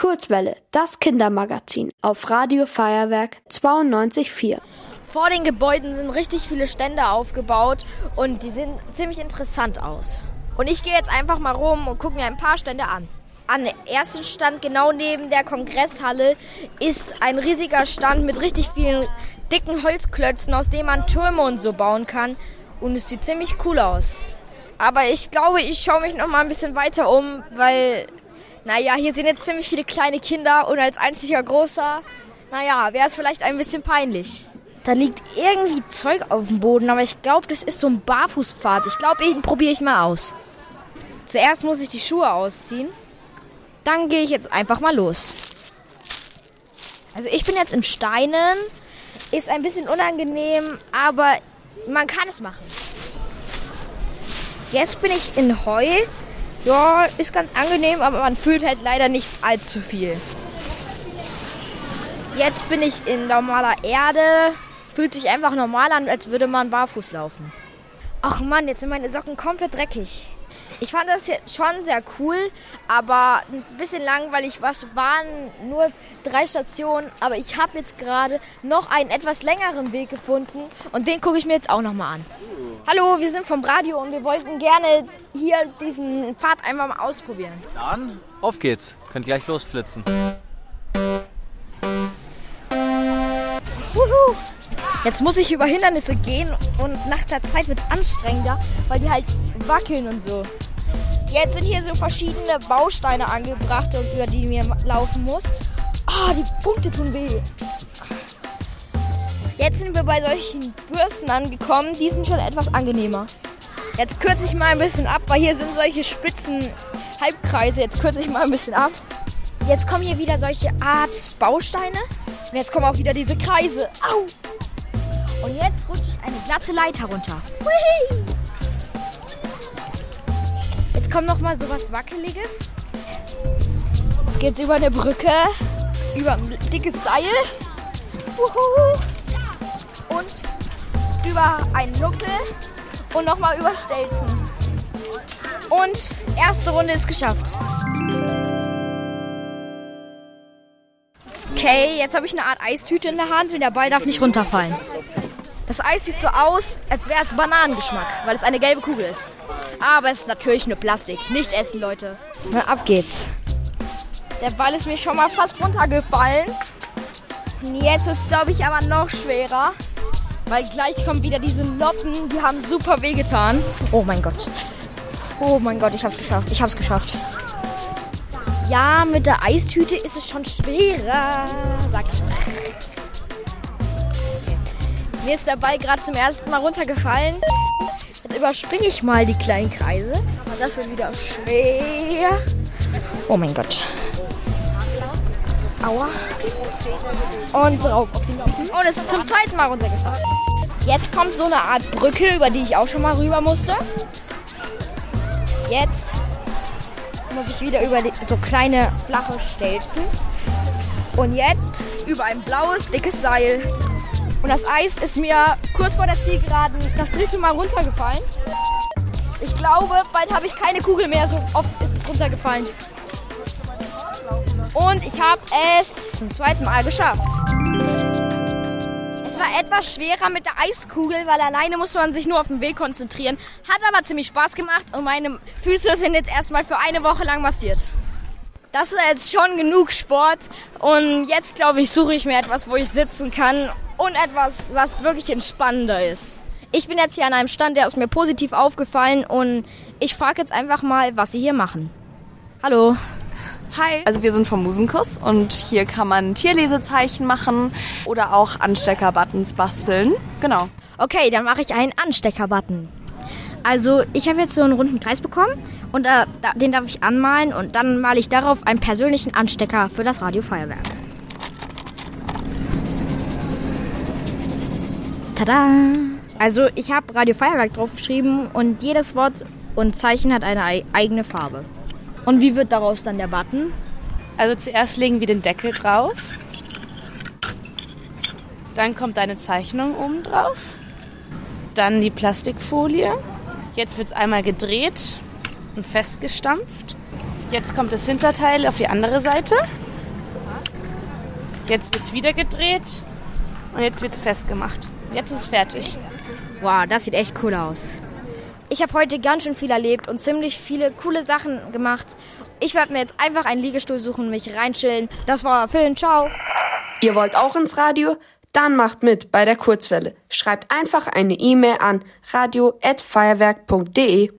Kurzwelle, das Kindermagazin auf Radio Feuerwerk 92.4. Vor den Gebäuden sind richtig viele Stände aufgebaut und die sehen ziemlich interessant aus. Und ich gehe jetzt einfach mal rum und gucke mir ein paar Stände an. An dem ersten Stand, genau neben der Kongresshalle, ist ein riesiger Stand mit richtig vielen dicken Holzklötzen, aus denen man Türme und so bauen kann. Und es sieht ziemlich cool aus. Aber ich glaube, ich schaue mich noch mal ein bisschen weiter um, weil naja, hier sind jetzt ziemlich viele kleine Kinder und als einziger Großer, naja, wäre es vielleicht ein bisschen peinlich. Da liegt irgendwie Zeug auf dem Boden, aber ich glaube, das ist so ein Barfußpfad. Ich glaube, den probiere ich mal aus. Zuerst muss ich die Schuhe ausziehen. Dann gehe ich jetzt einfach mal los. Also ich bin jetzt in Steinen. Ist ein bisschen unangenehm, aber man kann es machen. Jetzt bin ich in Heu. Ja, ist ganz angenehm, aber man fühlt halt leider nicht allzu viel. Jetzt bin ich in normaler Erde. Fühlt sich einfach normal an, als würde man barfuß laufen. Ach Mann, jetzt sind meine Socken komplett dreckig. Ich fand das hier schon sehr cool, aber ein bisschen langweilig. Was waren nur drei Stationen, aber ich habe jetzt gerade noch einen etwas längeren Weg gefunden und den gucke ich mir jetzt auch noch mal an. Hallo, wir sind vom Radio und wir wollten gerne hier diesen Pfad einfach mal ausprobieren. Dann auf geht's. Könnt gleich losflitzen. Wuhu. Jetzt muss ich über Hindernisse gehen und nach der Zeit wird es anstrengender, weil die halt wackeln und so. Jetzt sind hier so verschiedene Bausteine angebracht, über die mir laufen muss. Ah, oh, die Punkte tun weh. Jetzt sind wir bei solchen Bürsten angekommen. Die sind schon etwas angenehmer. Jetzt kürze ich mal ein bisschen ab, weil hier sind solche spitzen Halbkreise. Jetzt kürze ich mal ein bisschen ab. Jetzt kommen hier wieder solche Art Bausteine. Und jetzt kommen auch wieder diese Kreise. Au! Und jetzt rutscht eine glatte Leiter runter. Hui! Jetzt kommt noch mal so was Wackeliges. Jetzt geht's über eine Brücke, über ein dickes Seil. Uhuhu über einen Nuppel und nochmal über Stelzen. Und erste Runde ist geschafft. Okay, jetzt habe ich eine Art Eistüte in der Hand und der Ball darf nicht runterfallen. Das Eis sieht so aus, als wäre es Bananengeschmack, weil es eine gelbe Kugel ist. Aber es ist natürlich nur Plastik. Nicht essen, Leute. Na, ab geht's. Der Ball ist mir schon mal fast runtergefallen. Jetzt wird es, glaube ich, aber noch schwerer. Weil gleich kommen wieder diese Noppen, die haben super wehgetan. Oh mein Gott. Oh mein Gott, ich hab's geschafft. Ich hab's geschafft. Ja, mit der Eistüte ist es schon schwerer, sag ich mal. Mir ist der Ball gerade zum ersten Mal runtergefallen. Jetzt überspringe ich mal die kleinen Kreise. Aber das wird wieder schwer. Oh mein Gott. Aua. Und drauf auf die Noppen. Und es ist zum zweiten Mal runtergefallen. Jetzt kommt so eine Art Brücke, über die ich auch schon mal rüber musste. Jetzt muss ich wieder über so kleine flache Stelzen. Und jetzt über ein blaues, dickes Seil. Und das Eis ist mir kurz vor der Zielgeraden das dritte Mal runtergefallen. Ich glaube, bald habe ich keine Kugel mehr, so oft ist es runtergefallen. Und ich habe es zum zweiten Mal geschafft. Es war etwas schwerer mit der Eiskugel, weil alleine musste man sich nur auf den Weg konzentrieren. Hat aber ziemlich Spaß gemacht und meine Füße sind jetzt erstmal für eine Woche lang massiert. Das ist jetzt schon genug Sport und jetzt glaube ich, suche ich mir etwas, wo ich sitzen kann und etwas, was wirklich entspannender ist. Ich bin jetzt hier an einem Stand, der ist mir positiv aufgefallen und ich frage jetzt einfach mal, was Sie hier machen. Hallo. Hi. Also wir sind vom Musenkuss und hier kann man Tierlesezeichen machen oder auch Ansteckerbuttons basteln. Genau. Okay, dann mache ich einen Ansteckerbutton. Also ich habe jetzt so einen runden Kreis bekommen und äh, den darf ich anmalen und dann male ich darauf einen persönlichen Anstecker für das Radiofeuerwerk. Tada! Also ich habe Radiofeuerwerk draufgeschrieben und jedes Wort und Zeichen hat eine eigene Farbe. Und wie wird daraus dann der Button? Also zuerst legen wir den Deckel drauf. Dann kommt eine Zeichnung oben drauf. Dann die Plastikfolie. Jetzt wird es einmal gedreht und festgestampft. Jetzt kommt das Hinterteil auf die andere Seite. Jetzt wird es wieder gedreht und jetzt wird es festgemacht. Jetzt ist es fertig. Wow, das sieht echt cool aus. Ich habe heute ganz schön viel erlebt und ziemlich viele coole Sachen gemacht. Ich werde mir jetzt einfach einen Liegestuhl suchen, mich reinchillen. Das war Film, ciao. Ihr wollt auch ins Radio? Dann macht mit bei der Kurzwelle. Schreibt einfach eine E-Mail an radio@feuerwerk.de.